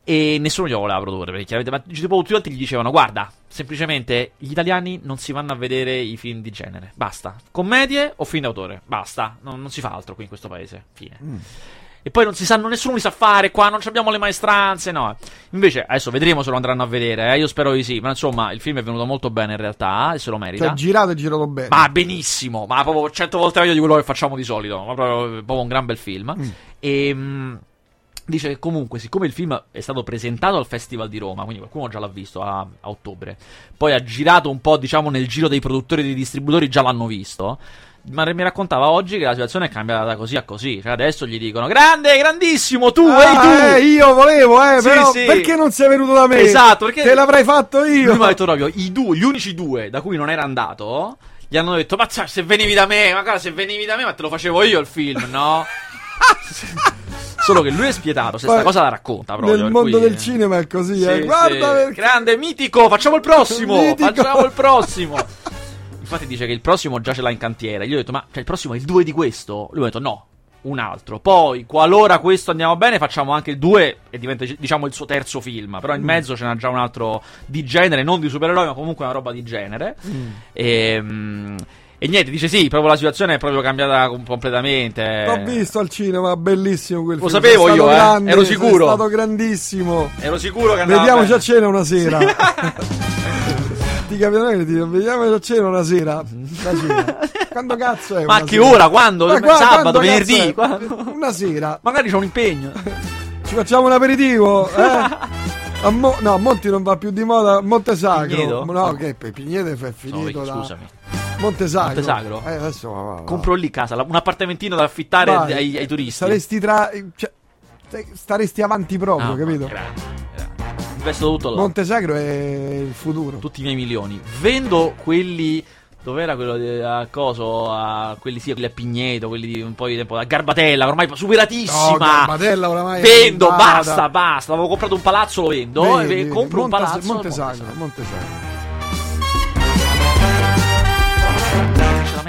E nessuno glielo voleva produrre, perché chiaramente... Ma tipo, tutti gli dicevano, guarda, semplicemente gli italiani non si vanno a vedere i film di genere. Basta. Commedie o film d'autore. Basta. Non, non si fa altro qui in questo paese. Fine. Mm. E poi non si sa, nessuno li sa fare qua, non abbiamo le maestranze, no. Invece, adesso vedremo se lo andranno a vedere, eh, io spero di sì. Ma insomma, il film è venuto molto bene in realtà, e se lo merita. Cioè, girato e girato bene. Ma benissimo, ma proprio cento volte meglio di quello che facciamo di solito. Ma proprio, proprio un gran bel film. Mm. E mh, dice che comunque, siccome il film è stato presentato al Festival di Roma, quindi qualcuno già l'ha visto a, a ottobre, poi ha girato un po', diciamo, nel giro dei produttori e dei distributori, già l'hanno visto. Ma mi raccontava oggi che la situazione è cambiata da così a così. Cioè, adesso gli dicono: Grande, grandissimo, tu, Ah, ehi tu! eh, io volevo, eh, Sì, però sì. perché non sei venuto da me? Esatto, perché- Te l'avrei fatto io. Lui mi ha detto proprio: i due, gli unici due da cui non era andato, gli hanno detto: Ma cioè, se venivi da me, ma guarda, se venivi da me, ma te lo facevo io il film, no? Solo che lui è spietato, se sta Poi, cosa la racconta proprio. Nel mondo cui- del cinema è così, Sì, eh. Guarda sì. perché... Grande, mitico, facciamo il prossimo! Mitico. Facciamo il prossimo! Infatti dice che il prossimo già ce l'ha in cantiere. Gli ho detto, ma cioè, il prossimo è il 2 di questo? Lui mi ha detto, no, un altro. Poi, qualora questo andiamo bene, facciamo anche il 2 e diventa, diciamo, il suo terzo film. Però in Mm. mezzo ce n'ha già un altro di genere, non di supereroi, ma comunque una roba di genere. Mm. E, mm, e niente, dice sì, proprio la situazione è proprio cambiata com- completamente. L'ho visto al cinema, bellissimo quel Lo film. sapevo Sei stato io, eh. grande, Ero sicuro. stato grandissimo. Ero sicuro che andava Vediamoci bene. a cena una sera. ti capita che ti vediamoci a cena una sera. La sera. Quando cazzo è? Ma che sera? ora? Quando? Ma qua- Sabato, venerdì? è? Una sera. Magari c'è un impegno. Ci facciamo un aperitivo, eh? A Mo- no, a Monti non va più di moda, Monte Sacro. Pigneto? No, che Pigneto è No, finito vecchio, da scusami. Monte Sacro. Monte Sacro? Eh, adesso va, va, va. Compro lì casa, un appartamentino da affittare Vai. ai, ai turisti. Saresti tra cioè, staresti avanti proprio, Ah, capito? grande. Investo tutto là. Monte Sacro è il futuro. Tutti i miei milioni. Vendo quelli. Dov'era quello di a coso? A quelli sì, quelli a Pigneto, quelli di un po' di tempo. A Garbatella, ormai No, superatissima. Garbatella oramai vendo, basta, basta. Avevo comprato un palazzo, lo vendo. Vedi, e ve- vedi, compro Monte- un palazzo. Monte Monte Sacro,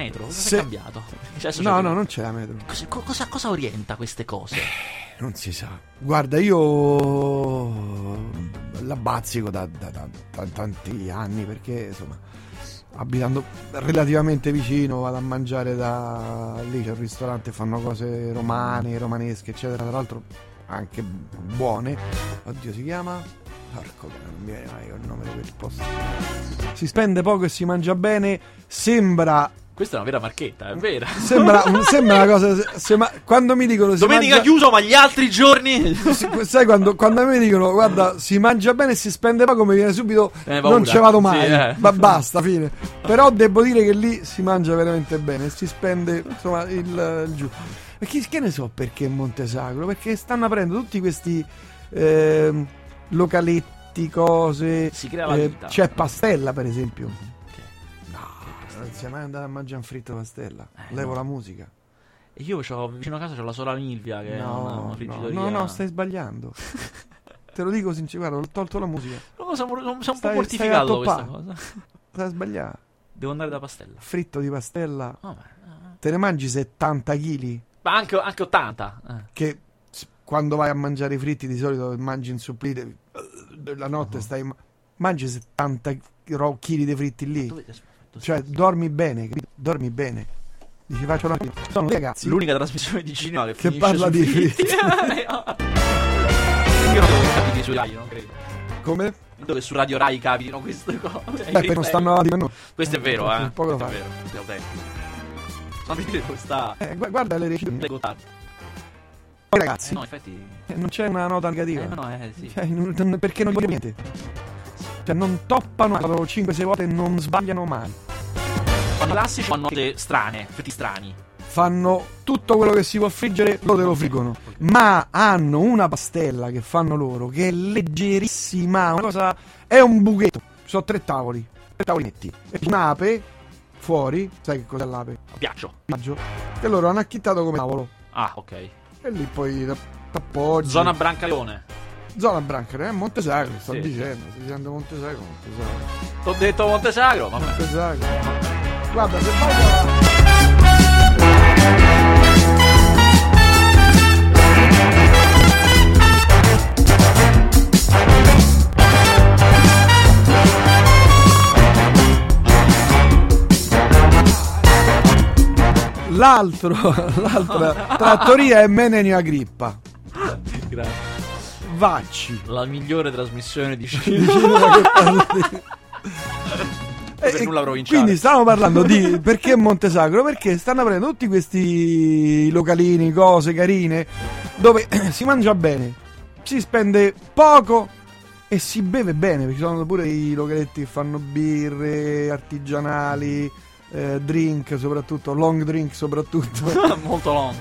metro? Cosa Se- è cambiato? Adesso No, no, non c'è la metro. Cosa, co- cosa- cosa orienta queste cose? Non si sa. Guarda, io la bazzico da, da- da- da tanti anni perché insomma, abitando relativamente vicino, vado a mangiare da lì, c'è un ristorante, fanno cose romane, romanesche, eccetera. Tra l'altro anche buone. Oddio, si chiama? Porco non mi viene mai il nome di quel posto. Si spende poco e si mangia bene. Sembra Questa è una vera marchetta, è vera. Sembra, sembra una cosa. se- se ma- quando mi dicono. si Domenica mangia- chiuso, ma gli altri giorni. si- sai quando, quando a me dicono guarda si mangia bene e si spende poco mi viene subito Eh, non ce vado mai Sì, eh. ma basta fine però devo dire che lì si mangia veramente bene si spende insomma il, il giù e chi, che ne so perché Montesagro perché stanno aprendo tutti questi ehm, localetti cose Si crea la eh, vita. c'è Pastella per esempio non si è mai andato a mangiare un fritto Pastella Eh, levo no. la musica E io c'ho, vicino a casa c'ho la sorella Milvia che ha una, una no, no, friggitoria. no, no, stai sbagliando. Te lo dico sinceramente, guarda, ho tolto la musica. No, sono, sono un Stai- po' stai mortificato questa cosa. Stai sbagliando. Devo andare da pastella. Fritto di pastella. Oh, ma, Te ne mangi 70 kg ma anche, anche 80. Eh. che quando vai a mangiare i fritti di solito mangi in supplire la notte stai ma- mangi 70 kg di fritti lì. Dove- Cioè, dormi bene, capito? Dormi bene. Dici faccio la Sono dei ragazzi L'unica trasmissione di cinema che, Che parla di fritti. Io non devo capire su Rai, non credo. come? Dove su Radio Rai capitino queste cose. Beh, poi non stanno avanti con noi. Questo è vero, eh. Un po' lo Questo è fa. vero. Questo è autentico. Fammi dire dove sta. Eh, gu- guarda le Gottardo. Poi, Eh, ragazzi, no, infatti. eh, non c'è una nota negativa. Eh, no, eh, sì. Cioè, non- perché non gli voglio niente. Cioè, non toppano 5-6 volte e non sbagliano mai. I classici fanno note strane, fritti strani. Fanno tutto quello che si può friggere, loro te lo friggono. Ma hanno una pastella che fanno loro che è leggerissima. Una cosa. È un buchetto. Ci sono tre tavoli. Tre tavolinetti. E un'ape fuori. Sai che cos'è l'ape? Piaccio. Viaggio. Che loro hanno acchittato come tavolo. Ah, ok. E lì poi t'appoggi. Zona Brancaleone. Zona Branca, eh? Montesagro, sto Sì. dicendo. Sto dicendo Montesagro, Montesagro. T'ho detto Montesagro, vabbè. Montesagro. Guarda, se vai L'altro, l'altra trattoria è Menenio Agrippa. Grazie. Vacci. La migliore trasmissione di cinema. Per nulla provinciale. Quindi stavamo parlando di perché Montesagro? Perché stanno aprendo tutti questi localini, cose carine, dove si mangia bene, si spende poco e si beve bene, perché ci sono pure i localetti che fanno birre artigianali, eh, drink soprattutto, long drink soprattutto. Molto long.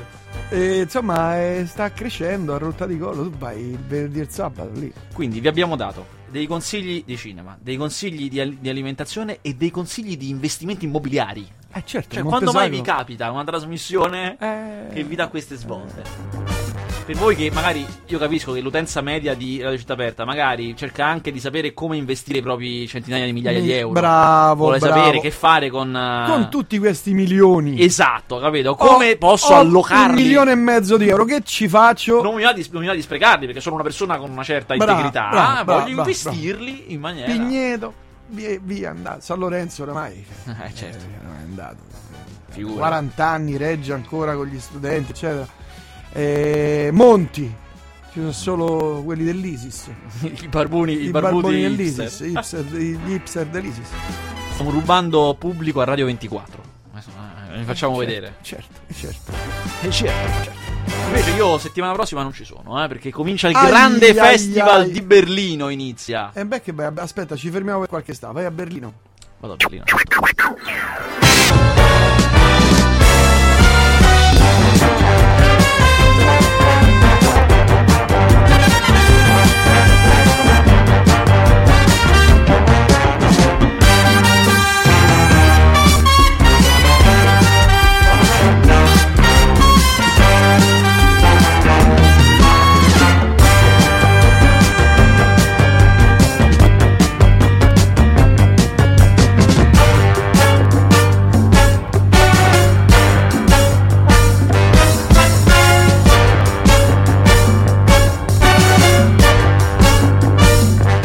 E insomma eh, sta crescendo a rotta di collo, tu vai il venerdì e il sabato lì. Quindi vi abbiamo dato dei consigli di cinema, dei consigli di, al- di alimentazione e dei consigli di investimenti immobiliari. Eh certo, Cioè, quando mai vi capita una trasmissione Eh, che vi dà queste svolte? Per voi che magari io capisco che l'utenza media di Radio Città Aperta magari cerca anche di sapere come investire i propri centinaia di migliaia di euro. bravo, Vuole bravo. sapere che fare con. eh, con tutti questi milioni. Esatto, capito? Come Ho- posso ho allocarli? Un milione e mezzo di euro. Che ci faccio? Non mi va di, non mi va di sprecarli perché sono una persona con una certa Bravo, integrità. bravo, bravo, voglio investirli in maniera. Pigneto, via, via andato. San Lorenzo oramai. Eh, certo. Eh, è andato. Figura. 40 anni, regge ancora con gli studenti, eccetera. Eh, Monti. Ci sono solo quelli dell'ISIS. I barbuni, i, I barboni dell'ISIS, hipster, gli hipster dell'ISIS. Stiamo rubando pubblico a Radio 24. Adesso, eh, vi facciamo Certo, vedere. Certo, certo. Eh, certo. Invece io settimana prossima non ci sono, eh, perché comincia il Ai, grande ai, festival ai. di Berlino inizia. E beh, che bello. Aspetta, ci fermiamo per qualche sta. Vai a Berlino. Vado a Berlino.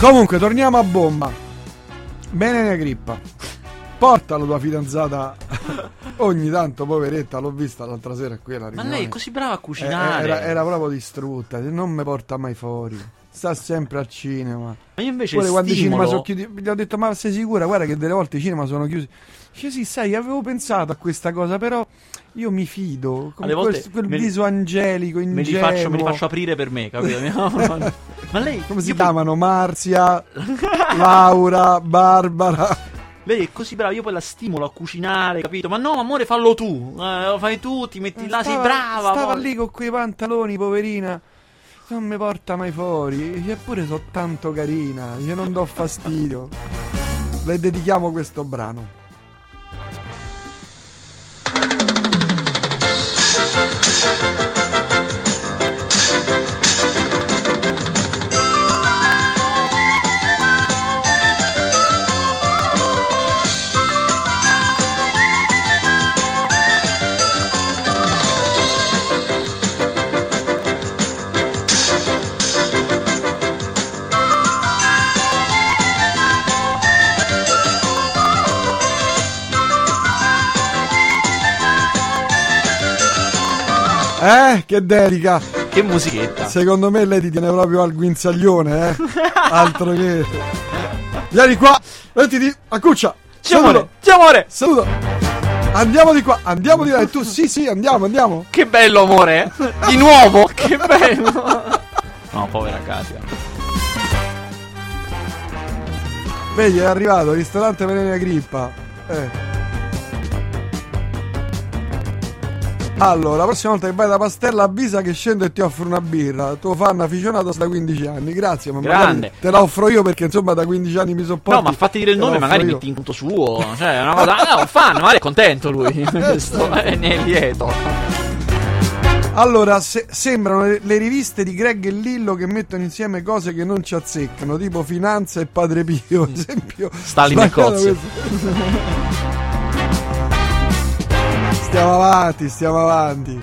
Comunque, torniamo a bomba. Bene ne grippa. Porta la tua fidanzata. Ogni tanto, poveretta, l'ho vista l'altra sera qui alla Ma riunione. lei è così brava a Eh, cucinare. Era, era proprio distrutta. Non mi porta mai fuori. sta sempre al cinema. Ma io invece Pure quando i cinema stimolo- sono chiusi, gli ho detto: Ma sei sicura? Guarda che delle volte i cinema sono chiusi. Dice sì, sai, avevo pensato a questa cosa, però io mi fido. Alle volte quel, me viso angelico, me li, ingenuo. faccio, me li faccio aprire per me, capito? Ma lei, Come si io poi- chiamano? Marzia, Laura, Barbara. Lei è così brava, io poi la stimolo a cucinare, capito? Ma no, amore, fallo tu. Eh, lo fai tu, ti metti là, sei Stava- brava. Stava poi. lì con quei pantaloni, poverina. Non mi porta mai fuori. Eppure sono tanto carina. Io non do fastidio. Le dedichiamo questo brano. Eh, che dedica. Che musichetta. Secondo me lei ti tiene proprio al guinzaglione, eh. Altro che. Vieni qua, mettiti a cuccia. Sì, amore, Saluto, sì, amore. saluto. Andiamo di qua, andiamo di là. E tu, sì, sì, andiamo, andiamo. Che bello, amore. Di nuovo, che bello. No, povera Katia. Vedi, è arrivato, ristorante Venena Grippa. Eh. Allora, la prossima volta che vai da Pastella avvisa che scendo e ti offro una birra. Tuo fan aficionato da 15 anni. Grazie, ma Grande. te la offro io perché insomma da 15 anni mi sopporti. No, ma fatti dire il nome, magari io. metti in conto suo. Cioè, è una cosa. Ah, un fan, magari è contento lui. Questo eh, ne è lieto. Allora, se- sembrano le, le riviste di Greg e Lillo che mettono insieme cose che non ci azzeccano, tipo Finanza e Padre Pio, ad esempio. Stalin e Cozzi. Stiamo avanti, stiamo avanti.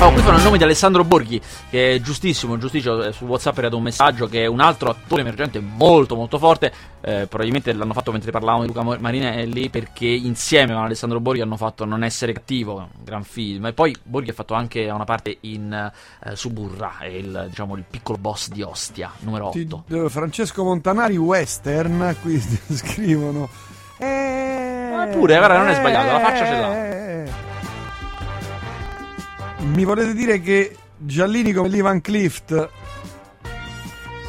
Oh, qui fanno il nome di Alessandro Borghi, che è giustissimo, giustissimo. eh, Su WhatsApp è arrivato un messaggio che è un altro attore emergente molto, molto forte. eh, probabilmente l'hanno fatto mentre parlavamo di Luca Marinelli, perché insieme con Alessandro Borghi hanno fatto Non essere cattivo, un gran film. E poi Borghi ha fatto anche una parte in eh, Suburra, il, diciamo, il piccolo boss di Ostia, numero 8. Ti- eh, Francesco Montanari Western, qui scrivono. Eh, Ma pure, guarda, non è sbagliato, la faccia ce l'ha. l'ha. Mi volete dire che Giallini come Lee Van Clift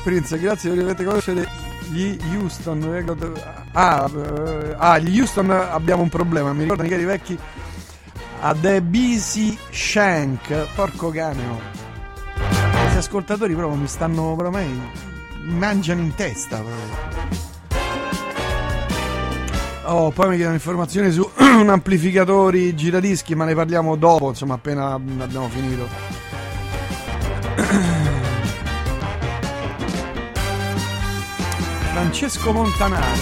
Prince, grazie per aver conoscere gli Houston. record- Ah, eh, ah, gli Houston abbiamo un problema. Mi ricordano i cari vecchi a The Busy Shank. Porco cane, oh. Questi ascoltatori proprio mi stanno mi mangiano in testa proprio. Oh, poi mi chiedono informazioni su amplificatori giradischi, ma ne parliamo dopo, insomma, appena abbiamo finito. Francesco Montanari.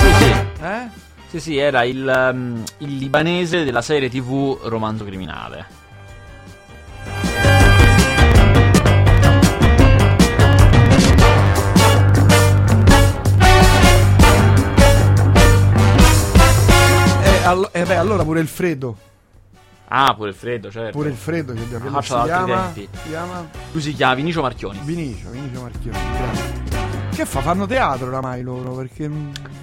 Sì, sì. Eh? Sì, sì, era il, um, il libanese della serie TV Romanzo Criminale. Allo- eh, beh, allora pure il freddo. Ah, pure il freddo, certo. Pure il freddo che abbiamo. Faccia si chiama, si chiama Lui si chiama Vinicio Marchioni. Vinicio, Vinicio Marchioni. grande. Che fa? Fanno teatro oramai loro perché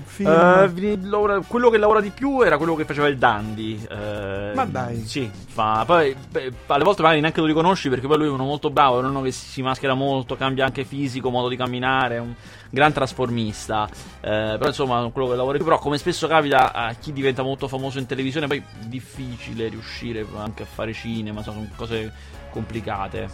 film. Eh, Vini- lavora- quello che lavora di più era quello che faceva il Dandy. eh, Ma dai. Sì, fa. Poi beh, alle volte magari neanche lo riconosci perché poi lui è uno molto bravo, è uno che si maschera molto, cambia anche fisico, modo di camminare, è un gran trasformista. Eh, però insomma, quello che lavora di più. Però come spesso capita a chi diventa molto famoso in televisione, poi è difficile riuscire anche a fare cinema, sono cose complicate.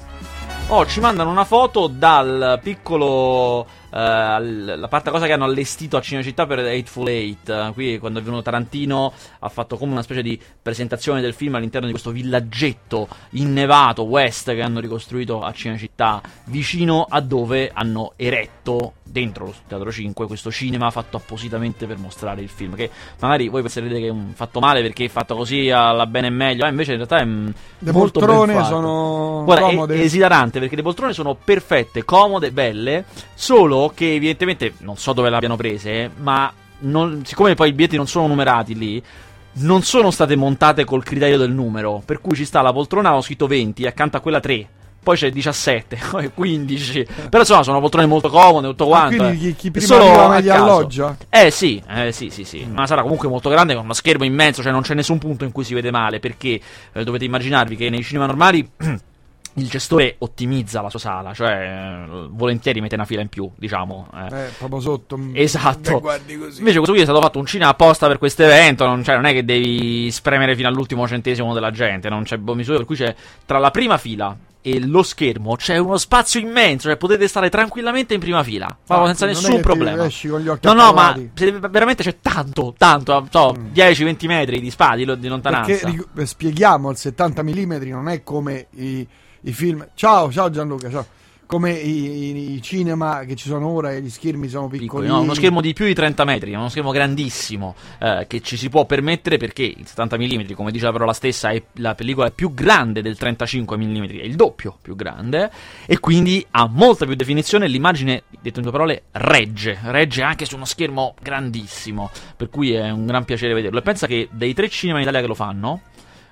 Oh, ci mandano una foto dal piccolo. Al- la parte cosa che hanno allestito a Cinecittà per Hateful Eight. Qui, quando è venuto Tarantino, ha fatto come una specie di presentazione del film all'interno di questo villaggetto innevato west che hanno ricostruito a Cinecittà, vicino a dove hanno eretto dentro lo Teatro 5 questo cinema fatto appositamente per mostrare il film. Che magari voi penserete che è un fatto male perché è fatto così alla bene e meglio, eh, invece in realtà è Le molto ben poltrone fatto. sono Guarda, è- comode. è, esilarante perché le poltrone sono perfette, comode, belle, solo che evidentemente non so dove le abbiano prese, ma non- siccome poi i biglietti non sono numerati lì, non sono state montate col criterio del numero, per cui ci sta la poltrona ho scritto 20 accanto a quella 3. poi c'è 17, poi 15. Però insomma sono poltrone molto comode, tutto quanto. quindi eh. chi, prima solo arriva caso. alloggia? Eh sì, eh sì, sì, sì. Una sala comunque molto grande con uno schermo immenso, cioè non c'è nessun punto in cui si vede male, perché eh, dovete immaginarvi che nei cinema normali il gestore ottimizza la sua sala, cioè eh, volentieri mette una fila in più, diciamo. eh. Eh, proprio sotto. mm, Esatto. Invece questo qui è stato fatto un cinema apposta per questo evento, non, cioè, non è che devi spremere fino all'ultimo centesimo della gente, non c'è misura, per cui c'è tra la prima fila e lo schermo c'è uno spazio immenso, cioè potete stare tranquillamente in prima fila, Ah, senza non è nessun che problema. esci con gli occhi No, no, ma veramente c'è tanto, tanto, so, Mm. 10-20 metri di spa di, lo- di lontananza. Perché spieghiamo, il 70 mm non è come i, i film. Ciao, ciao Gianluca, ciao. Come i, i- cinema che ci sono ora e gli schermi sono piccoli, piccoli. no? uno schermo di più di 30 metri, uno schermo grandissimo eh, che ci si può permettere perché il 70 mm, come dice la parola stessa, è la pellicola è più grande del 35 mm, è il doppio più grande e quindi ha molta più definizione. L'immagine, detto in due parole, regge, regge anche su uno schermo grandissimo, per cui è un gran piacere vederlo. E pensa che dei tre cinema in Italia che lo fanno,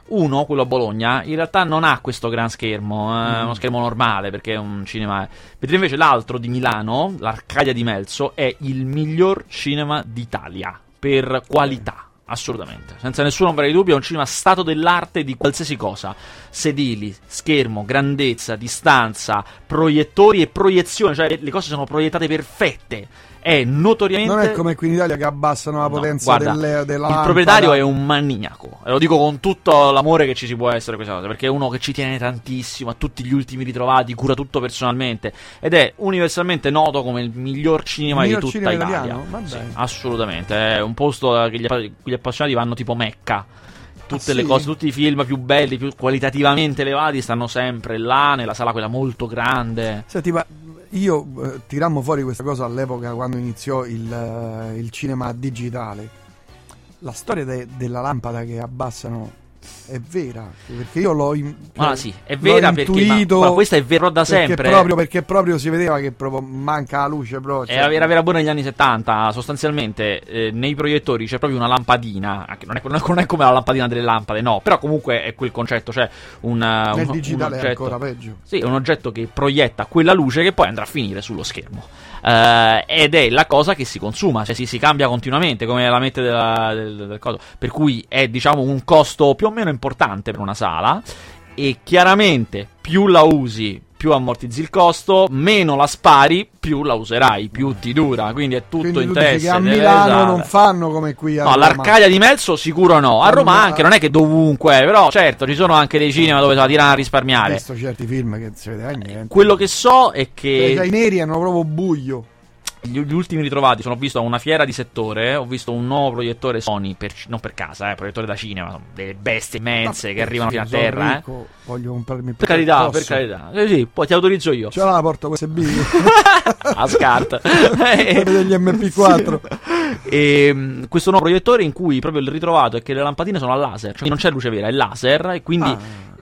uno, quello a Bologna, in realtà non ha questo gran schermo, è uno schermo normale perché è un cinema. Mentre invece l'altro di Milano, l'Arcadia di Melzo, è il miglior cinema d'Italia per qualità. Assolutamente, senza nessun ombra di dubbio, è un cinema stato dell'arte di qualsiasi cosa: sedili, schermo, grandezza, distanza, proiettori e proiezione, cioè le cose sono proiettate perfette. È notoriamente. Non è come qui in Italia che abbassano la No, potenza guarda, delle, della il proprietario è un maniaco e lo dico con tutto l'amore che ci si può essere questa cosa perché è uno che ci tiene tantissimo a tutti gli ultimi ritrovati cura tutto personalmente ed è universalmente noto come il miglior cinema Il miglior di tutta cinema Italia Sì, assolutamente è un posto che gli, appa- gli appassionati vanno tipo Mecca tutte Ah, le sì? cose, tutti i film più belli, più qualitativamente elevati stanno sempre là, nella sala quella molto grande. Senti, ma io eh, tirammo fuori questa cosa all'epoca quando iniziò il, eh, il cinema digitale. La storia de- della lampada che abbassano è vera, perché io l'ho in- Ah, sì, è vera perché ma- intuito guarda, questa è vero da perché sempre. Proprio, perché proprio si vedeva che proprio manca la luce. Proprio, cioè- Era, era vera buona negli anni 70, sostanzialmente eh, nei proiettori c'è proprio una lampadina, anche non, è, non è come la lampadina delle lampade, no, però comunque è quel concetto, cioè un, Nel un- digitale un è oggetto, ancora peggio. Sì, è un oggetto che proietta quella luce che poi andrà a finire sullo schermo. Eh, ed è la cosa che si consuma, cioè si, si cambia continuamente come la mette della, del, del coso. Per cui è diciamo un costo più o meno importante per una sala. E chiaramente più la usi, più ammortizzi il costo, meno la spari, più la userai, più ti dura. Quindi è tutto Quindi in tu dici testa. che a Milano usare. non fanno come qui a No, Roma. all'Arcadia di Melzo sicuro no. A Roma anche, non è che dovunque, però certo ci sono anche dei cinema dove la tirano a Ho risparmiare. visto certi film che non si vedeva niente. Quello che so è Cioè, che I neri hanno proprio buio. Gli, gli ultimi ritrovati sono visto a una fiera di settore. Ho visto un nuovo proiettore Sony, per, non per casa, eh, proiettore da cinema. Delle bestie immense che arrivano fino a terra. Eh. ricco, Voglio comprarmi Per carità, posso. per carità. Eh, sì, poi ti autorizzo io. Ce la porta USB a SCART. degli MP4. E mm, questo nuovo proiettore in cui proprio il ritrovato è che le lampadine sono a laser, cioè non c'è luce vera, è laser e quindi Ah.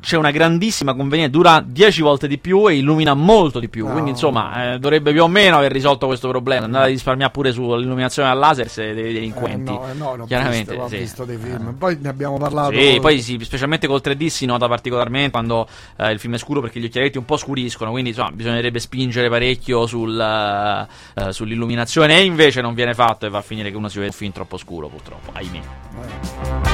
C'è una grandissima convenienza, dura 10 volte di più e illumina molto di più. No. Quindi insomma eh, dovrebbe più o meno aver risolto questo problema. Andare a risparmiare pure sull'illuminazione al laser se dei delinquenti. Eh, no, eh, no, Chiaramente, visto, sì. visto dei film. Poi ne abbiamo parlato. Sì, poi sì, specialmente col 3D si nota particolarmente quando eh, il film è scuro perché gli occhialetti un po' scuriscono, quindi insomma bisognerebbe spingere parecchio sul, eh, eh, sull'illuminazione e invece non viene fatto e va a finire che uno si vede un film troppo scuro purtroppo, ahimè.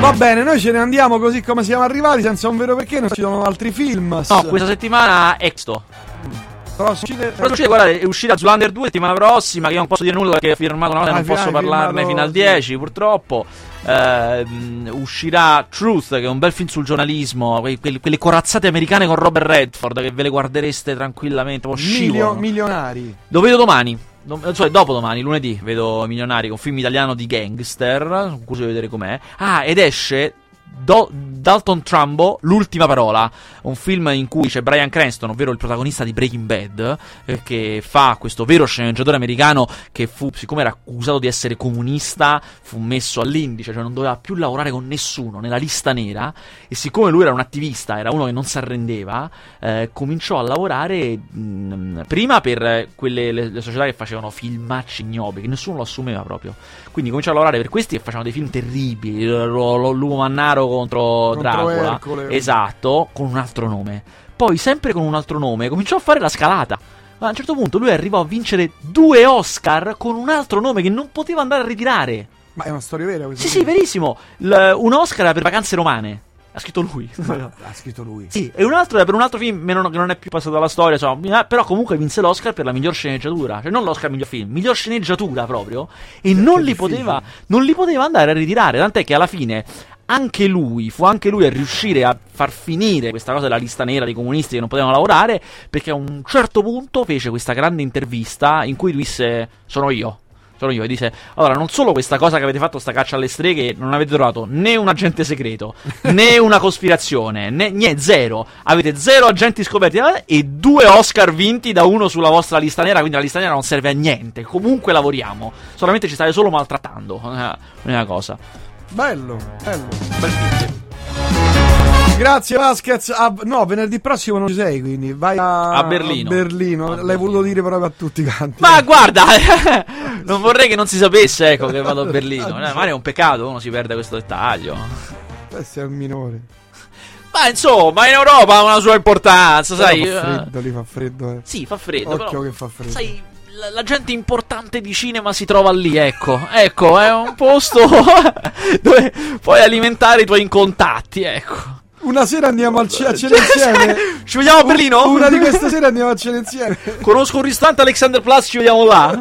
Va bene, noi ce ne andiamo così come siamo arrivati, senza un vero perché. Non ci sono altri film. No, questa settimana Exto. Però succede- Però succede, guardate, è uscita Zoolander 2 settimana prossima, che io non posso dire nulla perché ho firmato una cosa e Ah, non posso parlarne fino al sì. 10, purtroppo. Ehm, uscirà Truth, che è un bel film sul giornalismo, que- quelle, quelle corazzate americane con Robert Redford, che ve le guardereste tranquillamente, Milio- milionari. Lo vedo domani. Dom- cioè, dopo domani, lunedì, vedo Milionari, un film italiano di gangster. Curioso di vedere com'è. Ah, ed esce Do- Dalton Trumbo, L'ultima parola. Un film in cui c'è Brian Cranston, ovvero il protagonista di Breaking Bad, eh, che fa questo vero sceneggiatore americano che fu, siccome era accusato di essere comunista, fu messo all'indice, cioè non doveva più lavorare con nessuno nella lista nera. E siccome lui era un attivista, era uno che non si arrendeva, eh, cominciò a lavorare mh, prima per quelle le, le società che facevano filmacci ignobi, che nessuno lo assumeva proprio. Quindi cominciò a lavorare per questi che facevano dei film terribili, l- l- mannaro contro Contro Dracula. Ercole. Esatto, con un altro nome. Poi, sempre con un altro nome, cominciò a fare la scalata. Ma a un certo punto lui arrivò a vincere due Oscar con un altro nome che non poteva andare a ritirare. Ma è una storia vera questa? Sì, sì, verissimo. L- un Oscar era per vacanze romane. Ha scritto lui. Ha scritto lui. Sì, e un altro era per un altro film meno- che non è più passato alla storia, insomma, però comunque vinse l'Oscar per la miglior sceneggiatura, cioè non l'Oscar miglior film, miglior sceneggiatura proprio, e non li, poteva, non li poteva andare a ritirare, tant'è che alla fine anche lui, fu anche lui a riuscire a far finire questa cosa della lista nera dei comunisti che non potevano lavorare, perché a un certo punto fece questa grande intervista in cui disse sono io. Sono io e dice: Allora, non solo questa cosa che avete fatto, sta caccia alle streghe, non avete trovato né un agente segreto, né una cospirazione, né niente, zero. Avete zero agenti scoperti eh, e due Oscar vinti da uno sulla vostra lista nera. Quindi la lista nera non serve a niente. Comunque lavoriamo. Solamente ci state solo maltrattando. Eh, L'unica cosa. Bello, bello. Bel film. Grazie Vasquez. Ah, no, venerdì prossimo non ci sei, quindi vai a, A Berlino. a Berlino. A L'hai Berlino. voluto dire proprio a tutti quanti. Ma guarda, non vorrei che non si sapesse, ecco, che vado a Berlino. Eh, magari è un peccato, uno si perde questo dettaglio. Questo è il minore. Ma insomma, in Europa ha una sua importanza, Però sai. fa eh. freddo, lì fa freddo. Eh. Sì, fa freddo. Occhio però, che fa freddo. Sai, la, la gente importante di cinema si trova lì, ecco. Ecco, è un posto dove puoi alimentare i tuoi contatti, ecco. Una sera andiamo al ce- a cena insieme. Ci vediamo a Berlino? Una di queste sere andiamo a cena insieme. Conosco un ristorante Alexander Plus, ci vediamo là.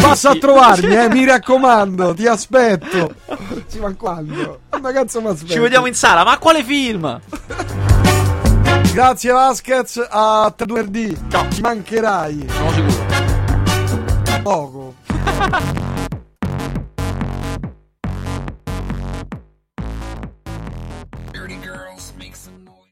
Passa a trovarmi, eh, mi raccomando, ti aspetto. Sì, ma quando? Ma cazzo mi aspetto? Ci vediamo in sala, ma quale film? Grazie Vasquez, a te venerdì. Ciao. Ci mancherai. Sono sicuro. Poco.